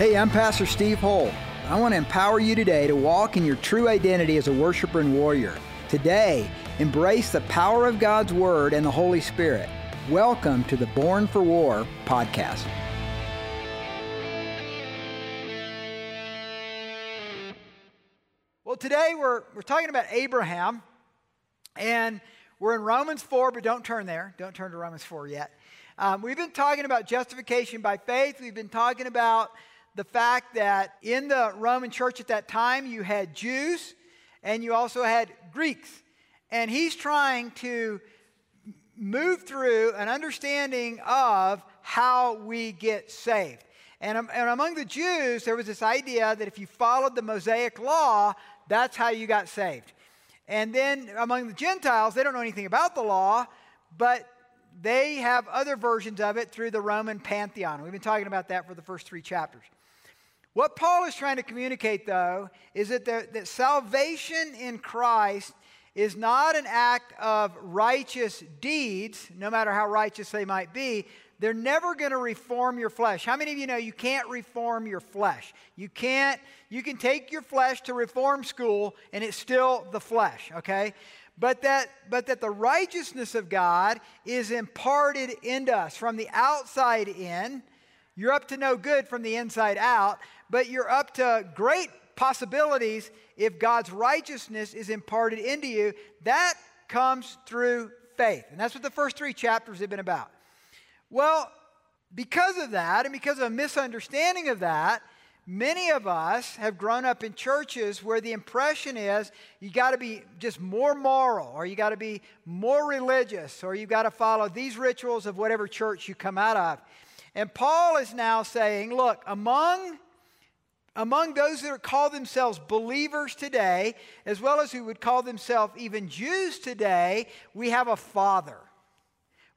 Hey, I'm Pastor Steve Holt. I want to empower you today to walk in your true identity as a worshiper and warrior. Today, embrace the power of God's Word and the Holy Spirit. Welcome to the Born for War podcast. Well, today we're, we're talking about Abraham, and we're in Romans 4, but don't turn there. Don't turn to Romans 4 yet. Um, we've been talking about justification by faith. We've been talking about the fact that in the Roman church at that time, you had Jews and you also had Greeks. And he's trying to move through an understanding of how we get saved. And, and among the Jews, there was this idea that if you followed the Mosaic law, that's how you got saved. And then among the Gentiles, they don't know anything about the law, but they have other versions of it through the Roman pantheon. We've been talking about that for the first three chapters. What Paul is trying to communicate, though, is that, the, that salvation in Christ is not an act of righteous deeds, no matter how righteous they might be. They're never going to reform your flesh. How many of you know you can't reform your flesh? You can't, you can take your flesh to reform school and it's still the flesh, okay? But that, but that the righteousness of God is imparted into us from the outside in. You're up to no good from the inside out, but you're up to great possibilities if God's righteousness is imparted into you. That comes through faith. And that's what the first three chapters have been about. Well, because of that, and because of a misunderstanding of that, many of us have grown up in churches where the impression is you got to be just more moral, or you got to be more religious, or you got to follow these rituals of whatever church you come out of. And Paul is now saying, look, among among those that call themselves believers today, as well as who would call themselves even Jews today, we have a father.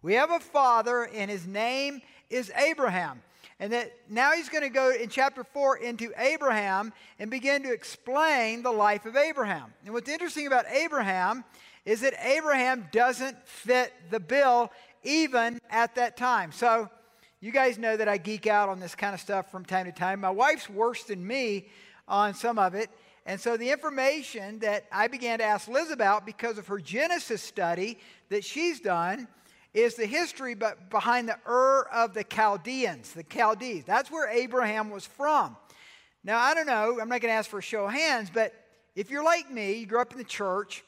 We have a father, and his name is Abraham. And that now he's going to go in chapter 4 into Abraham and begin to explain the life of Abraham. And what's interesting about Abraham is that Abraham doesn't fit the bill even at that time. So, you guys know that I geek out on this kind of stuff from time to time. My wife's worse than me on some of it. And so the information that I began to ask Liz about because of her Genesis study that she's done is the history behind the Ur of the Chaldeans, the Chaldees. That's where Abraham was from. Now, I don't know, I'm not going to ask for a show of hands, but if you're like me, you grew up in the church,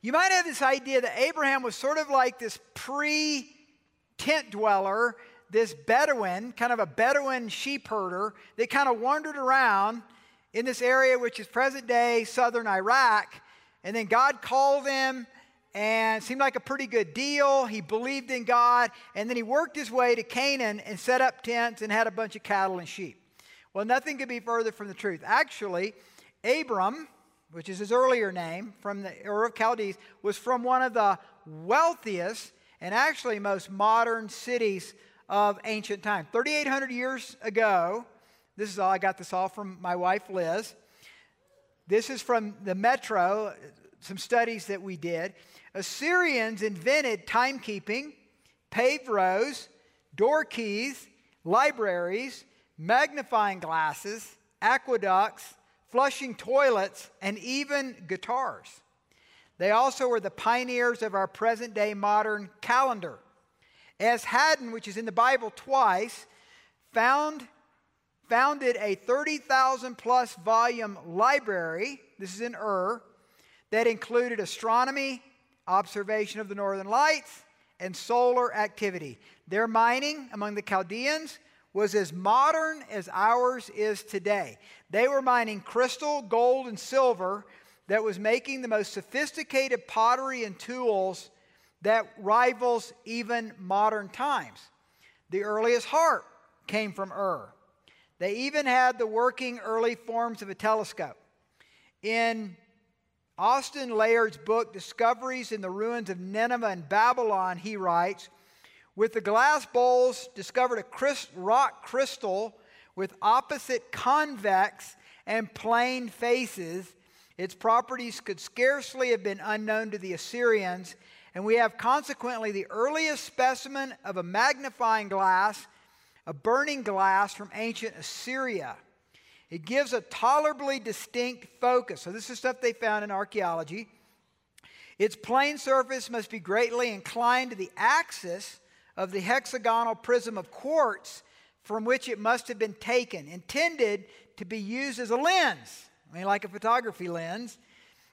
you might have this idea that Abraham was sort of like this pre tent dweller, this Bedouin, kind of a Bedouin sheep herder, that kind of wandered around in this area, which is present day southern Iraq. And then God called him and seemed like a pretty good deal. He believed in God. And then he worked his way to Canaan and set up tents and had a bunch of cattle and sheep. Well, nothing could be further from the truth. Actually, Abram, which is his earlier name from the Ur of Chaldees, was from one of the wealthiest and actually most modern cities of ancient time. 3,800 years ago, this is all, I got this all from my wife Liz. This is from the Metro, some studies that we did. Assyrians invented timekeeping, paved roads, door keys, libraries, magnifying glasses, aqueducts, flushing toilets, and even guitars. They also were the pioneers of our present day modern calendar. Esarhaddon, which is in the Bible twice, found, founded a 30,000 plus volume library, this is in Ur, that included astronomy, observation of the northern lights, and solar activity. Their mining among the Chaldeans was as modern as ours is today. They were mining crystal, gold, and silver that was making the most sophisticated pottery and tools that rivals even modern times. The earliest harp came from Ur. They even had the working early forms of a telescope. In Austen Layard's book, Discoveries in the Ruins of Nineveh and Babylon, he writes With the glass bowls, discovered a rock crystal with opposite convex and plane faces its properties could scarcely have been unknown to the Assyrians, and we have consequently the earliest specimen of a magnifying glass a burning glass from ancient Assyria. It gives a tolerably distinct focus. So, this is stuff they found in archaeology. Its plane surface must be greatly inclined to the axis of the hexagonal prism of quartz from which it must have been taken, intended to be used as a lens, I mean, like a photography lens,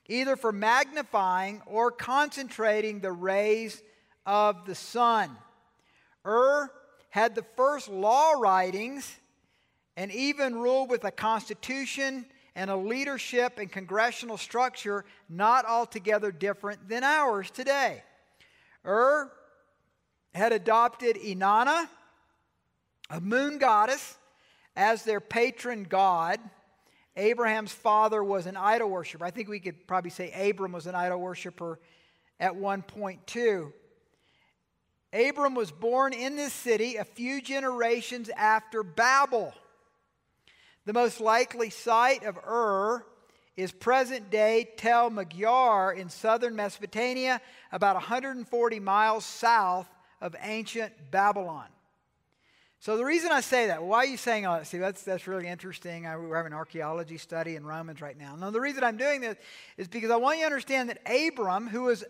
either for magnifying or concentrating the rays of the sun. Ur had the first law writings and even ruled with a constitution and a leadership and congressional structure not altogether different than ours today. Ur had adopted Inanna, a moon goddess, as their patron god. Abraham's father was an idol worshiper. I think we could probably say Abram was an idol worshiper at one point, too. Abram was born in this city a few generations after Babel. The most likely site of Ur is present day Tel Magyar in southern Mesopotamia, about 140 miles south of ancient Babylon. So the reason I say that, why are you saying all that? See, that's, that's really interesting. I, we're having an archaeology study in Romans right now. Now, the reason I'm doing this is because I want you to understand that Abram, who was,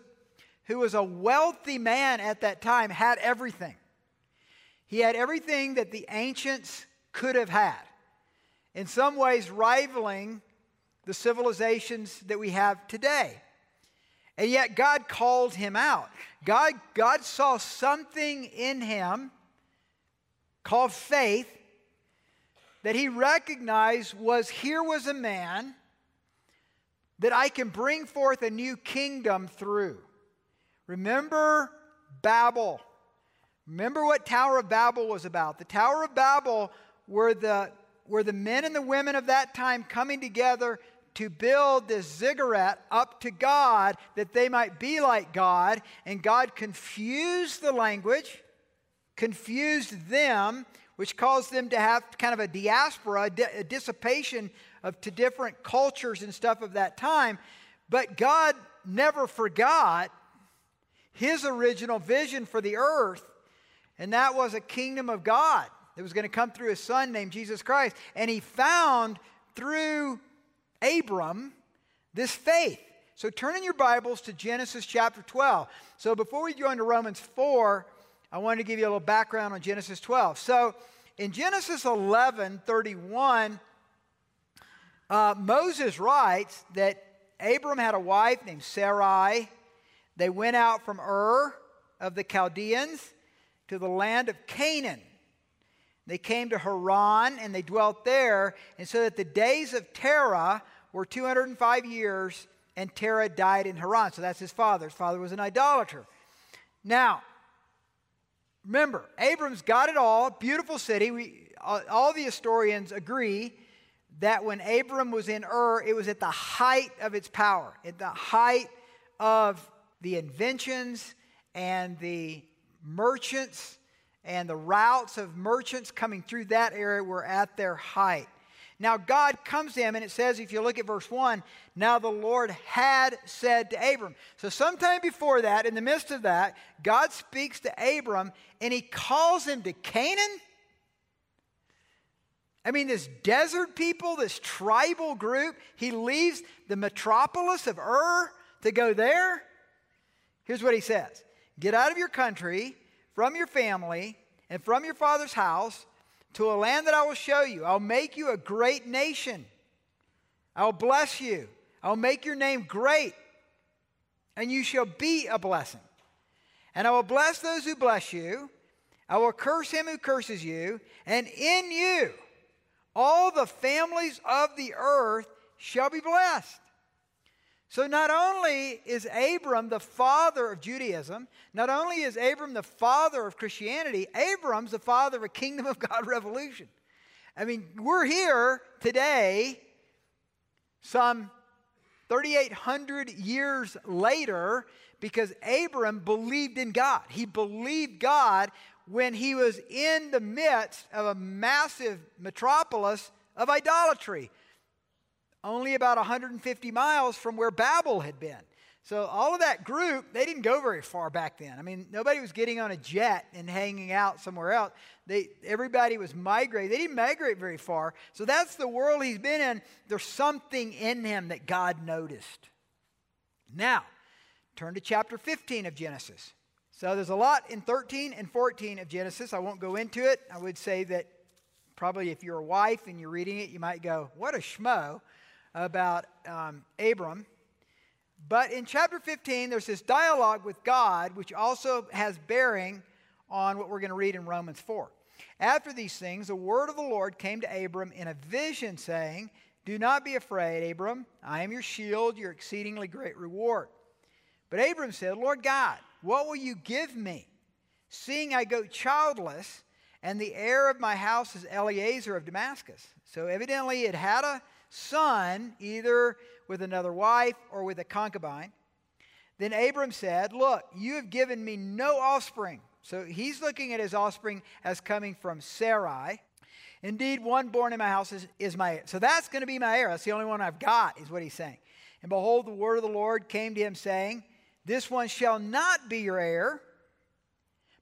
who was a wealthy man at that time, had everything. He had everything that the ancients could have had in some ways rivaling the civilizations that we have today. And yet God called him out. God, God saw something in him called faith that he recognized was here was a man that I can bring forth a new kingdom through. Remember Babel. Remember what Tower of Babel was about. The Tower of Babel were the were the men and the women of that time coming together to build this ziggurat up to God that they might be like God. And God confused the language, confused them, which caused them to have kind of a diaspora, a dissipation of to different cultures and stuff of that time. But God never forgot his original vision for the earth, and that was a kingdom of God that was going to come through a son named Jesus Christ. And he found through Abram this faith. So turn in your Bibles to Genesis chapter 12. So before we go into Romans 4, I wanted to give you a little background on Genesis 12. So in Genesis 11 31, uh, Moses writes that Abram had a wife named Sarai. They went out from Ur of the Chaldeans to the land of Canaan. They came to Haran and they dwelt there, and so that the days of Terah were 205 years, and Terah died in Haran. So that's his father. His father was an idolater. Now, remember, Abram's got it all, beautiful city. We, all the historians agree that when Abram was in Ur, it was at the height of its power, at the height of the inventions and the merchants and the routes of merchants coming through that area were at their height. Now, God comes to him, and it says, if you look at verse 1, now the Lord had said to Abram. So, sometime before that, in the midst of that, God speaks to Abram and he calls him to Canaan. I mean, this desert people, this tribal group, he leaves the metropolis of Ur to go there. Here's what he says Get out of your country from your family and from your father's house to a land that I will show you. I'll make you a great nation. I'll bless you. I'll make your name great, and you shall be a blessing. And I will bless those who bless you. I will curse him who curses you, and in you all the families of the earth shall be blessed. So, not only is Abram the father of Judaism, not only is Abram the father of Christianity, Abram's the father of a kingdom of God revolution. I mean, we're here today, some 3,800 years later, because Abram believed in God. He believed God when he was in the midst of a massive metropolis of idolatry only about 150 miles from where Babel had been. So all of that group, they didn't go very far back then. I mean, nobody was getting on a jet and hanging out somewhere else. They, everybody was migrating. They didn't migrate very far. So that's the world he's been in. There's something in him that God noticed. Now, turn to chapter 15 of Genesis. So there's a lot in 13 and 14 of Genesis. I won't go into it. I would say that probably if you're a wife and you're reading it, you might go, What a schmo about um, Abram. But in chapter 15, there's this dialogue with God, which also has bearing on what we're going to read in Romans 4. After these things, the word of the Lord came to Abram in a vision, saying, Do not be afraid, Abram. I am your shield, your exceedingly great reward. But Abram said, Lord God, what will you give me? Seeing I go childless, and the heir of my house is Eliezer of Damascus. So evidently it had a son, either with another wife or with a concubine. Then Abram said, Look, you have given me no offspring. So he's looking at his offspring as coming from Sarai. Indeed, one born in my house is, is my heir. So that's going to be my heir. That's the only one I've got, is what he's saying. And behold, the word of the Lord came to him, saying, This one shall not be your heir,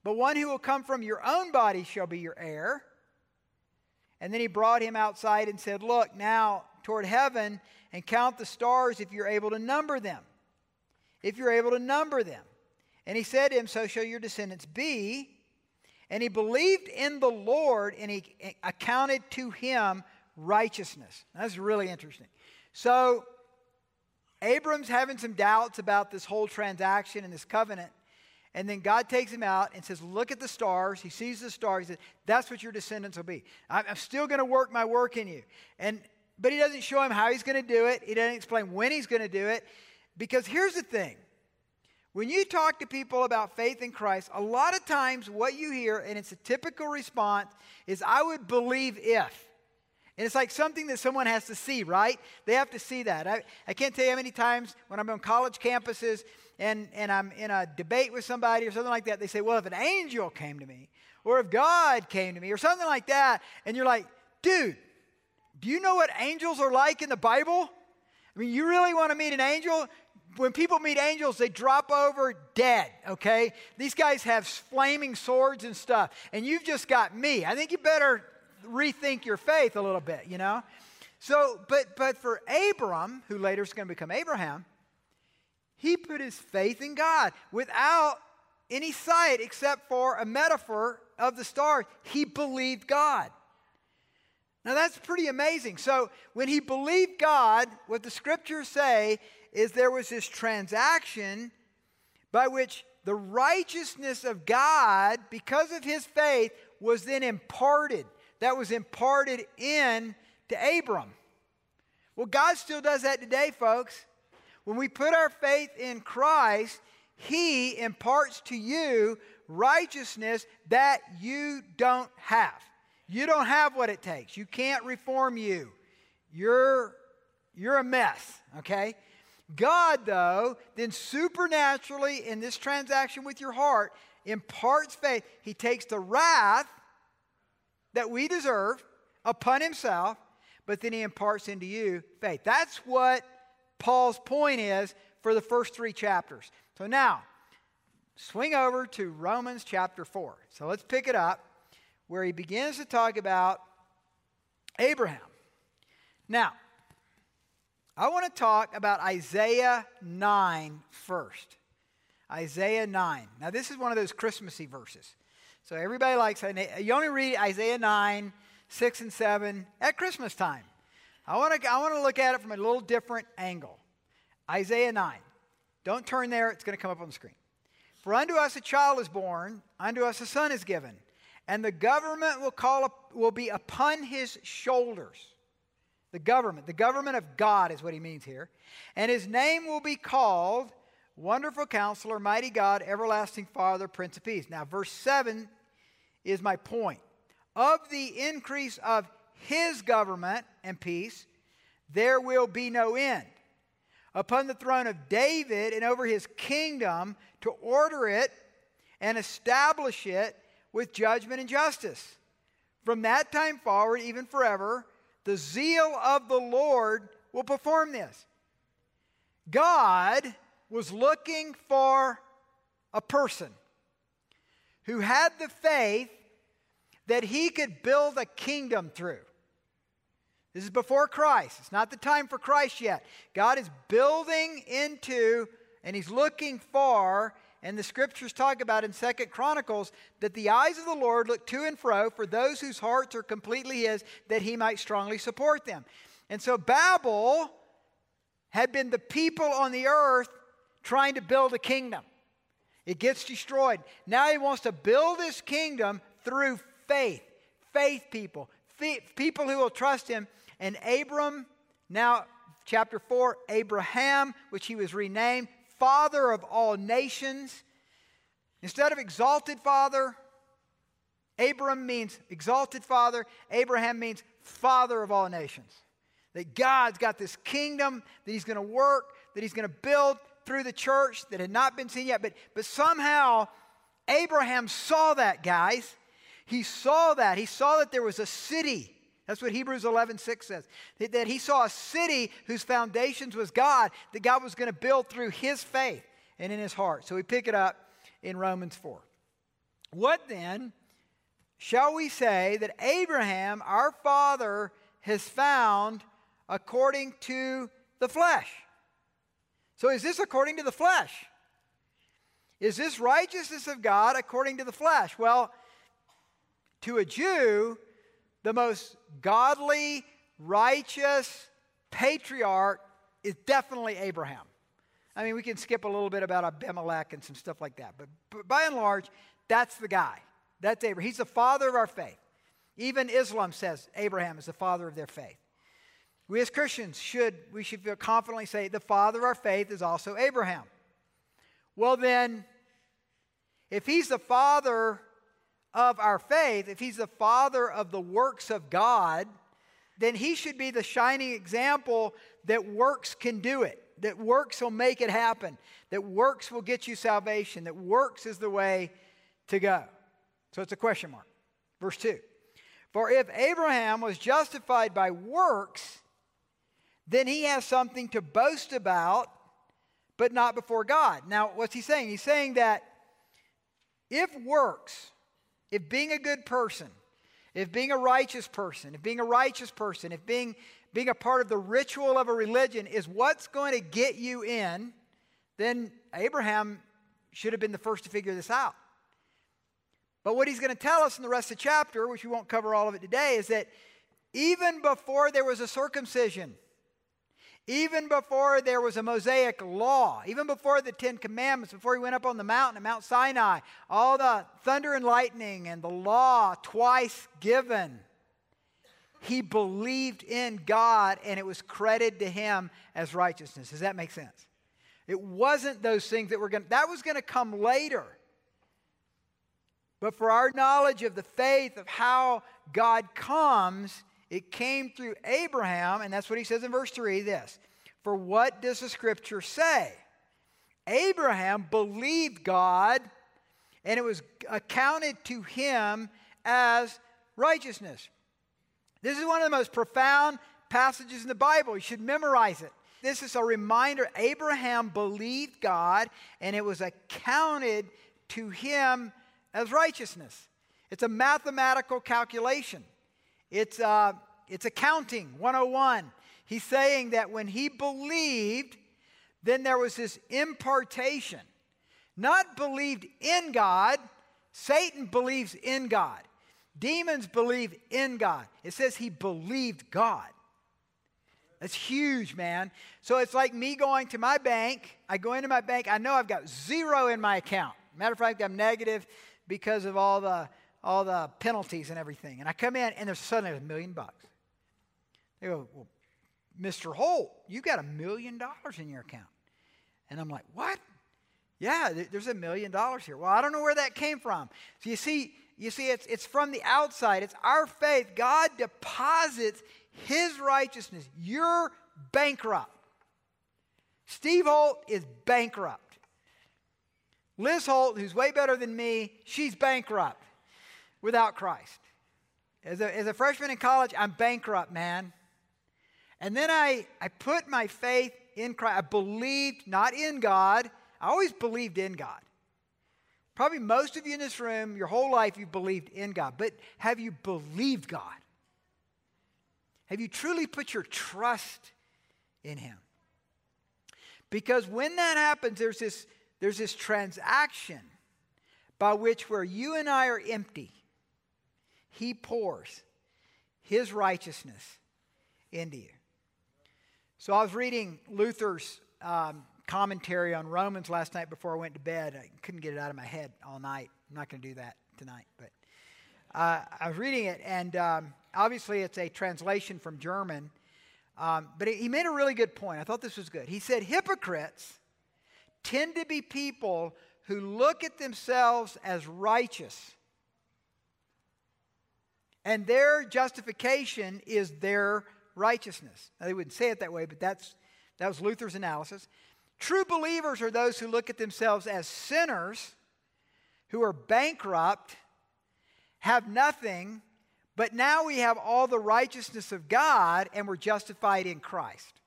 but one who will come from your own body shall be your heir. And then he brought him outside and said, Look, now toward heaven and count the stars if you're able to number them. If you're able to number them. And he said to him, So shall your descendants be. And he believed in the Lord and he accounted to him righteousness. That's really interesting. So, Abram's having some doubts about this whole transaction and this covenant. And then God takes him out and says, Look at the stars. He sees the stars. He says, That's what your descendants will be. I'm, still going to work my work in you. And but he doesn't show him how he's going to do it. He doesn't explain when he's going to do it. Because here's the thing when you talk to people about faith in Christ, a lot of times what you hear, and it's a typical response, is I would believe if. And it's like something that someone has to see, right? They have to see that. I, I can't tell you how many times when I'm on college campuses and, and I'm in a debate with somebody or something like that, they say, Well, if an angel came to me, or if God came to me, or something like that, and you're like, Dude, do you know what angels are like in the Bible? I mean, you really want to meet an angel? When people meet angels, they drop over dead, okay? These guys have flaming swords and stuff, and you've just got me. I think you better rethink your faith a little bit, you know? So, but but for Abram, who later is going to become Abraham, he put his faith in God without any sight except for a metaphor of the stars. He believed God. Now that's pretty amazing. So when he believed God, what the scriptures say is there was this transaction by which the righteousness of God, because of his faith, was then imparted. That was imparted in to Abram. Well, God still does that today, folks. When we put our faith in Christ, he imparts to you righteousness that you don't have. You don't have what it takes. You can't reform you. You're, you're a mess, okay? God, though, then supernaturally in this transaction with your heart imparts faith. He takes the wrath that we deserve upon himself, but then he imparts into you faith. That's what Paul's point is for the first three chapters. So now, swing over to Romans chapter 4. So let's pick it up where he begins to talk about Abraham. Now, I want to talk about Isaiah 9 first. Isaiah 9. Now, this is one of those Christmassy verses. So, everybody likes You only read Isaiah 9, 6, and 7 at Christmas time. I want to I want to look at it from a little different angle. Isaiah 9. Don't turn there, it's going to come up on the screen. For unto us a child is born, unto us a son is given and the government will, call, will be upon his shoulders. The government, the government of God is what he means here. And his name will be called Wonderful Counselor, Mighty God, Everlasting Father, Prince of Peace. Now, verse 7 is my point. Of the increase of his government and peace, there will be no end. Upon the throne of David and over his kingdom to order it and establish it with judgment and justice. From that time forward, even forever, the zeal of the Lord will perform this. God was looking for a person who had the faith that he could build a kingdom through. This is before Christ. It's not the time for Christ yet. God is building into and he's looking for and the scriptures talk about in Second Chronicles that the eyes of the Lord look to and fro for those whose hearts are completely his that he might strongly support them. And so Babel had been the people on the earth trying to build a kingdom. It gets destroyed. Now he wants to build his kingdom through faith. Faith people. People who will trust him. And Abram, now chapter 4, Abraham, which he was renamed, father of all nations. Instead of exalted father, Abram means exalted father. Abraham means father of all nations. That God's got this kingdom that he's going to work, that he's going to build through the church that had not been seen yet. But, but somehow, Abraham saw that, guys. He saw that. He saw that there was a city. That's what Hebrews 11, 6 says. That he saw a city whose foundations was God, that God was going to build through his faith and in his heart. So we pick it up in Romans 4. What then shall we say that Abraham, our father, has found according to the flesh? So is this according to the flesh? Is this righteousness of God according to the flesh? Well, to a Jew, the most godly, righteous patriarch is definitely Abraham. I mean, we can skip a little bit about Abimelech and some stuff like that, but, but by and large, that's the guy. That's Abraham. He's the father of our faith. Even Islam says Abraham is the father of their faith. We as Christians should we should feel confidently say the father of our faith is also Abraham. Well then, if he's the father of our faith, if he's the father of the works of God, then he should be the shining example that works can do it, that works will make it happen, that works will get you salvation, that works is the way to go. So it's a question mark. Verse 2 For if Abraham was justified by works, then he has something to boast about, but not before God. Now, what's he saying? He's saying that if works, if being a good person, if being a righteous person, if being a righteous person, if being, being a part of the ritual of a religion is what's going to get you in, then Abraham should have been the first to figure this out. But what he's going to tell us in the rest of the chapter, which we won't cover all of it today, is that even before there was a circumcision, even before there was a Mosaic law, even before the Ten Commandments, before he went up on the mountain at Mount Sinai, all the thunder and lightning and the law twice given, he believed in God and it was credited to him as righteousness. Does that make sense? It wasn't those things that were going to, that was going to come later. But for our knowledge of the faith of how God comes, it came through Abraham, and that's what he says in verse 3 this. For what does the scripture say? Abraham believed God, and it was accounted to him as righteousness. This is one of the most profound passages in the Bible. You should memorize it. This is a reminder Abraham believed God, and it was accounted to him as righteousness. It's a mathematical calculation. It's, uh, it's accounting 101. He's saying that when he believed, then there was this impartation. Not believed in God, Satan believes in God. Demons believe in God. It says he believed God. That's huge, man. So it's like me going to my bank. I go into my bank. I know I've got zero in my account. Matter of fact, I'm negative because of all the all the penalties and everything. And I come in and there's suddenly a million bucks. They go, Well, Mr. Holt, you got a million dollars in your account. And I'm like, What? Yeah, there's a million dollars here. Well, I don't know where that came from. So you see, you see, it's, it's from the outside. It's our faith. God deposits his righteousness. You're bankrupt. Steve Holt is bankrupt. Liz Holt, who's way better than me, she's bankrupt without Christ. As a, as a freshman in college, I'm bankrupt, man. And then I, I put my faith in Christ. I believed not in God. I always believed in God. Probably most of you in this room, your whole life, you believed in God. But have you believed God? Have you truly put your trust in Him? Because when that happens, there's this, there's this transaction by which where you and I are empty, He pours His righteousness into you. So I was reading Luther's um, commentary on Romans last night before I went to bed. I couldn't get it out of my head all night. I'm not going to do that tonight, but uh, I was reading it, and um, obviously it's a translation from German. Um, but he made a really good point. I thought this was good. He said, Hypocrites tend to be people who look at themselves as righteous, and their justification is their righteousness. Now, they wouldn't say it that way, but that's, that was Luther's analysis. True believers are those who look at themselves as sinners who are bankrupt, have nothing, but now we have all the righteousness of God and we're justified in Christ.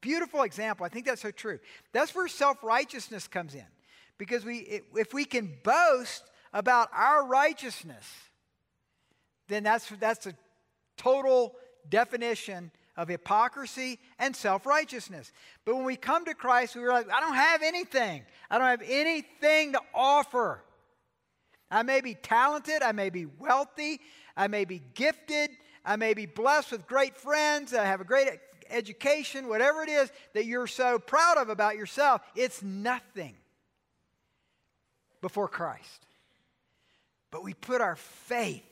Beautiful example. I think that's so true. That's where self righteousness comes in. Because we, if we can boast about our righteousness, then that's, that's a total definition of hypocrisy and self righteousness. But when we come to Christ, we realize, I don't have anything. I don't have anything to offer. I may be talented, I may be wealthy, I may be gifted, I may be blessed with great friends, I have a great education, whatever it is that you're so proud of about yourself, it's nothing before Christ. But we put our faith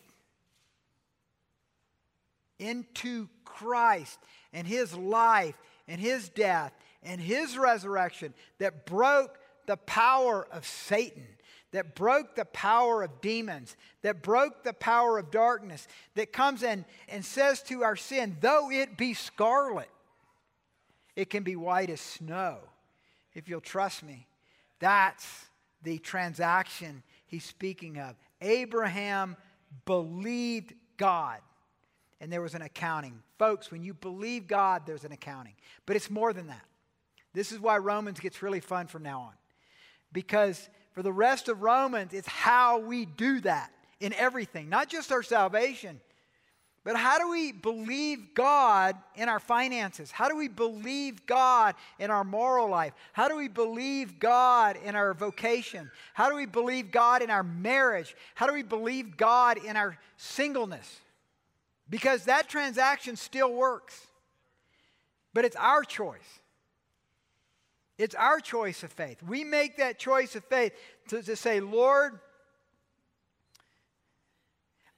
into Christ and his life and his death and his resurrection that broke the power of Satan, that broke the power of demons, that broke the power of darkness, that comes in and says to our sin, though it be scarlet, it can be white as snow if you'll trust me. That's the transaction he's speaking of. Abraham believed God and there was an accounting. Folks, when you believe God, there's an accounting. But it's more than that. This is why Romans gets really fun from now on. Because for the rest of Romans, it's how we do that in everything, not just our salvation, but how do we believe God in our finances? How do we believe God in our moral life? How do we believe God in our vocation? How do we believe God in our marriage? How do we believe God in our singleness? Because that transaction still works. But it's our choice. It's our choice of faith. We make that choice of faith to, to say, Lord,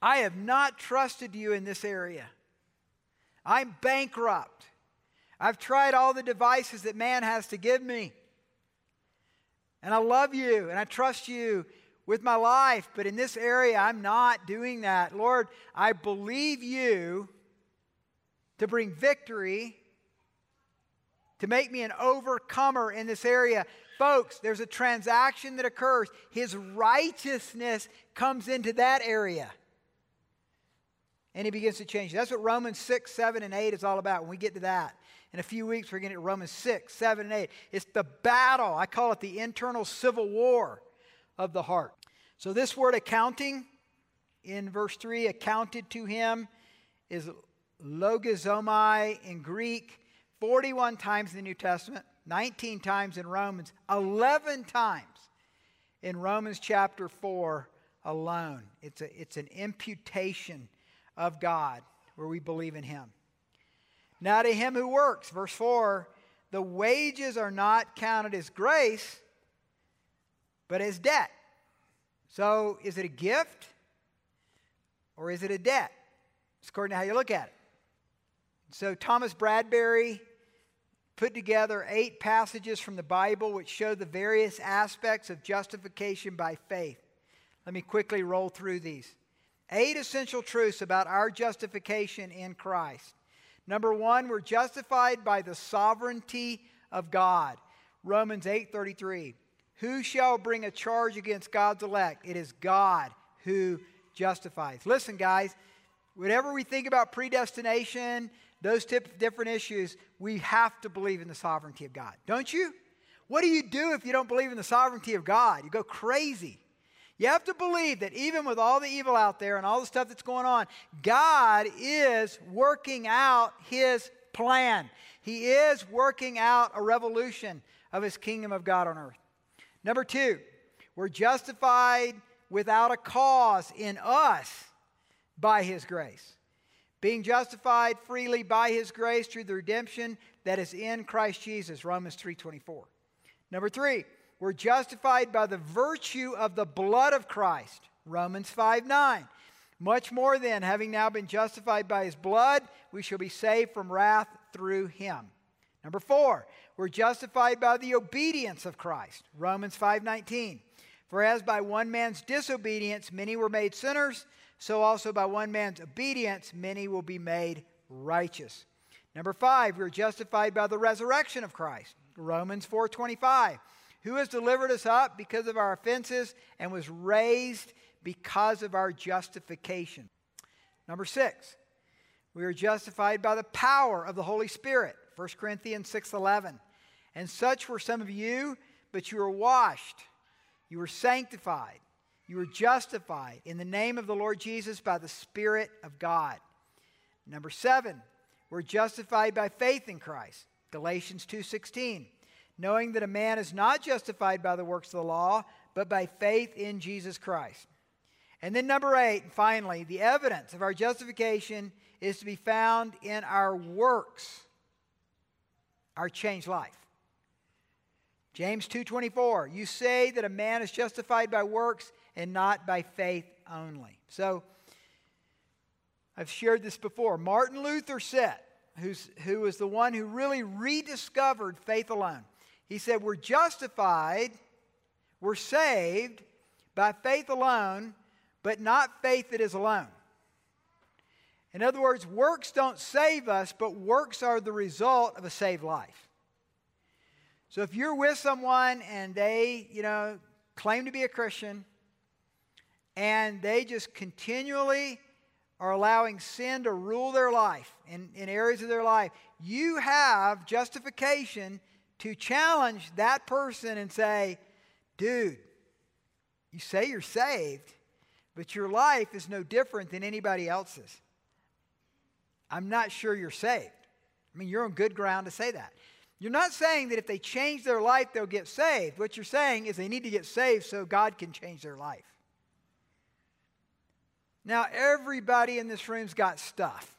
I have not trusted you in this area. I'm bankrupt. I've tried all the devices that man has to give me. And I love you and I trust you with my life, but in this area, I'm not doing that. Lord, I believe you to bring victory, to make me an overcomer in this area. Folks, there's a transaction that occurs. His righteousness comes into that area. And he begins to change. That's what Romans 6, 7, and 8 is all about. When we get to that, in a few weeks, we're going to get Romans 6, 7, and 8. It's the battle. I call it the internal civil war of the heart. So, this word accounting in verse 3, accounted to him, is logizomai in Greek, 41 times in the New Testament, 19 times in Romans, 11 times in Romans chapter 4 alone. It's, a, it's an imputation of God where we believe in him. Now, to him who works, verse 4, the wages are not counted as grace, but as debt. So, is it a gift or is it a debt? It's according to how you look at it. So, Thomas Bradbury put together eight passages from the Bible which show the various aspects of justification by faith. Let me quickly roll through these. Eight essential truths about our justification in Christ. Number one, we're justified by the sovereignty of God. Romans 8:33. Who shall bring a charge against God's elect? It is God who justifies. Listen, guys, whatever we think about predestination, those tip, different issues, we have to believe in the sovereignty of God. Don't you? What do you do if you don't believe in the sovereignty of God? You go crazy. You have to believe that even with all the evil out there and all the stuff that's going on, God is working out his plan. He is working out a revolution of his kingdom of God on earth. Number two, we're justified without a cause in us by his grace. Being justified freely by his grace through the redemption that is in Christ Jesus, Romans 3:24. Number 3, we're justified by the virtue of the blood of Christ, Romans 5:9. Much more then, having now been justified by his blood, we shall be saved from wrath through him. Number 4, we're justified by the obedience of Christ, Romans 5:19. For as by one man's disobedience many were made sinners, so also by one man's obedience many will be made righteous. Number 5, we're justified by the resurrection of Christ, Romans 4:25. Who has delivered us up because of our offenses and was raised because of our justification. Number 6, we are justified by the power of the Holy Spirit, 1 Corinthians 6:11. And such were some of you, but you were washed you were sanctified. You were justified in the name of the Lord Jesus by the Spirit of God. Number seven, we're justified by faith in Christ. Galatians 2:16. Knowing that a man is not justified by the works of the law, but by faith in Jesus Christ. And then number eight, and finally, the evidence of our justification is to be found in our works, our changed life. James 2:24, you say that a man is justified by works and not by faith only. So I've shared this before. Martin Luther said, who's, who was the one who really rediscovered faith alone. He said, We're justified, we're saved by faith alone, but not faith that is alone. In other words, works don't save us, but works are the result of a saved life. So if you're with someone and they, you know, claim to be a Christian and they just continually are allowing sin to rule their life in, in areas of their life, you have justification to challenge that person and say, dude, you say you're saved, but your life is no different than anybody else's. I'm not sure you're saved. I mean, you're on good ground to say that. You're not saying that if they change their life, they'll get saved. What you're saying is they need to get saved so God can change their life. Now, everybody in this room's got stuff.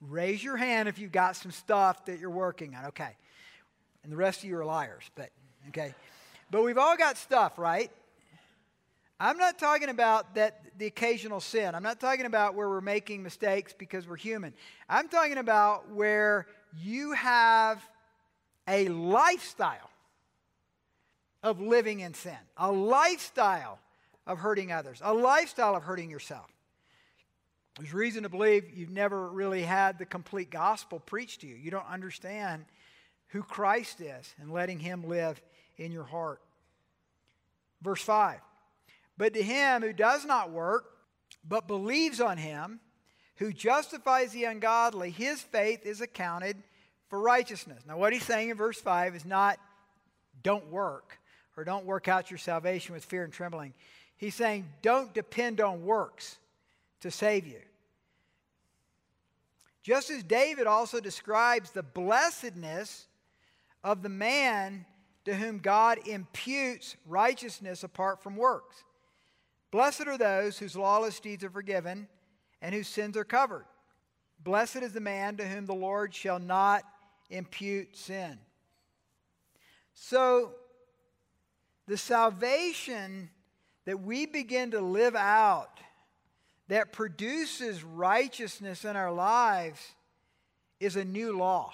Raise your hand if you've got some stuff that you're working on. Okay. And the rest of you are liars, but okay. But we've all got stuff, right? I'm not talking about that the occasional sin. I'm not talking about where we're making mistakes because we're human. I'm talking about where you have a lifestyle of living in sin, a lifestyle of hurting others, a lifestyle of hurting yourself. There's reason to believe you've never really had the complete gospel preached to you. You don't understand who Christ is and letting Him live in your heart. Verse 5 But to him who does not work, but believes on Him, who justifies the ungodly, his faith is accounted for righteousness. Now, what he's saying in verse 5 is not don't work or don't work out your salvation with fear and trembling. He's saying don't depend on works to save you. Just as David also describes the blessedness of the man to whom God imputes righteousness apart from works. Blessed are those whose lawless deeds are forgiven and whose sins are covered. Blessed is the man to whom the Lord shall not impute sin. So, the salvation that we begin to live out that produces righteousness in our lives is a new law.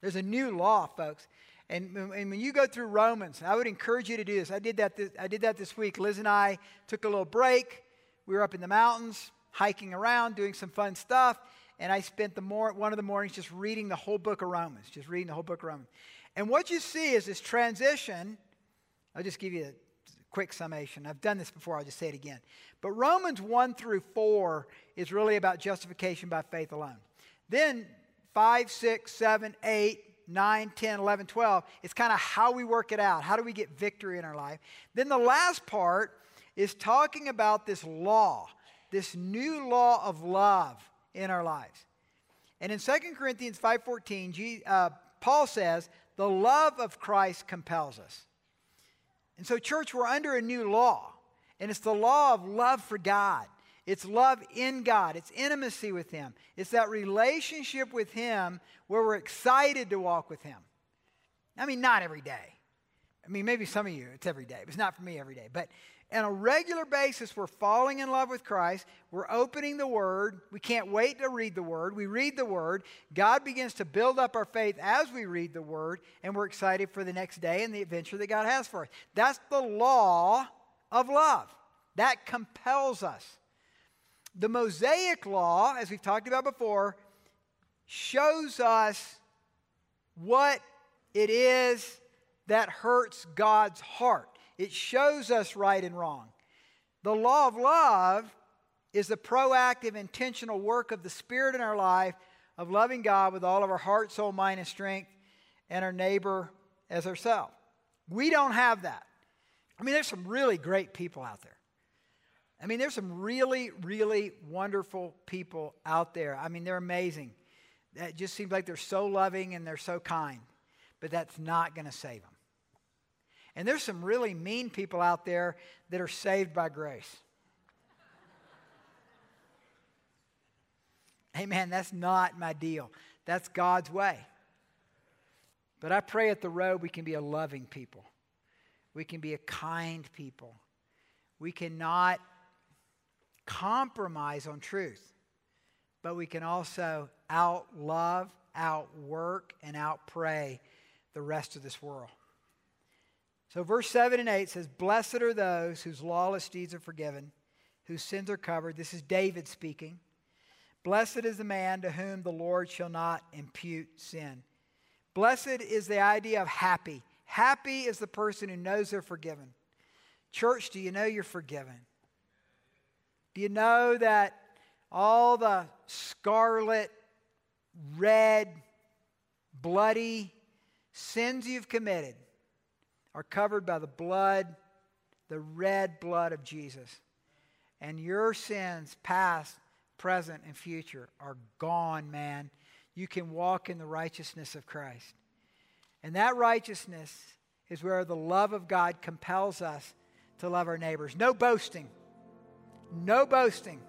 There's a new law, folks. And, and when you go through Romans, I would encourage you to do this. I did that this, I did that this week. Liz and I took a little break. We were up in the mountains, hiking around, doing some fun stuff and I spent the mor- one of the mornings just reading the whole book of Romans, just reading the whole book of Romans. And what you see is this transition. I'll just give you a quick summation. I've done this before, I'll just say it again. But Romans 1 through 4 is really about justification by faith alone. Then 5, 6, 7, 8, 9, 10, 11, 12, it's kind of how we work it out. How do we get victory in our life? Then the last part is talking about this law, this new law of love in our lives. And in 2 Corinthians 5.14, uh, Paul says, the love of Christ compels us. And so, church, we're under a new law, and it's the law of love for God. It's love in God. It's intimacy with Him. It's that relationship with Him where we're excited to walk with Him. I mean, not every day. I mean, maybe some of you, it's every day. It's not for me every day. But on a regular basis, we're falling in love with Christ. We're opening the Word. We can't wait to read the Word. We read the Word. God begins to build up our faith as we read the Word, and we're excited for the next day and the adventure that God has for us. That's the law of love. That compels us. The Mosaic Law, as we've talked about before, shows us what it is that hurts God's heart. It shows us right and wrong. The law of love is the proactive, intentional work of the Spirit in our life of loving God with all of our heart, soul, mind, and strength, and our neighbor as ourselves. We don't have that. I mean, there's some really great people out there. I mean, there's some really, really wonderful people out there. I mean, they're amazing. It just seems like they're so loving and they're so kind, but that's not going to save them. And there's some really mean people out there that are saved by grace. hey, man, that's not my deal. That's God's way. But I pray at the road we can be a loving people. We can be a kind people. We cannot compromise on truth, but we can also out love, outwork, and outpray the rest of this world. So, verse 7 and 8 says, Blessed are those whose lawless deeds are forgiven, whose sins are covered. This is David speaking. Blessed is the man to whom the Lord shall not impute sin. Blessed is the idea of happy. Happy is the person who knows they're forgiven. Church, do you know you're forgiven? Do you know that all the scarlet, red, bloody sins you've committed are covered by the blood, the red blood of Jesus. And your sins, past, present, and future, are gone, man. You can walk in the righteousness of Christ. And that righteousness is where the love of God compels us to love our neighbors. No boasting. No boasting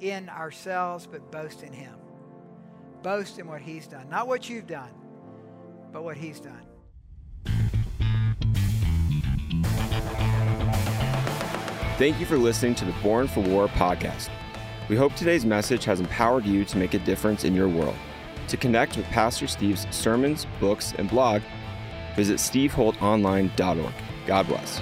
in ourselves, but boast in Him. Boast in what He's done. Not what you've done, but what He's done. Thank you for listening to the Born for War podcast. We hope today's message has empowered you to make a difference in your world. To connect with Pastor Steve's sermons, books, and blog, visit steveholtonline.org. God bless.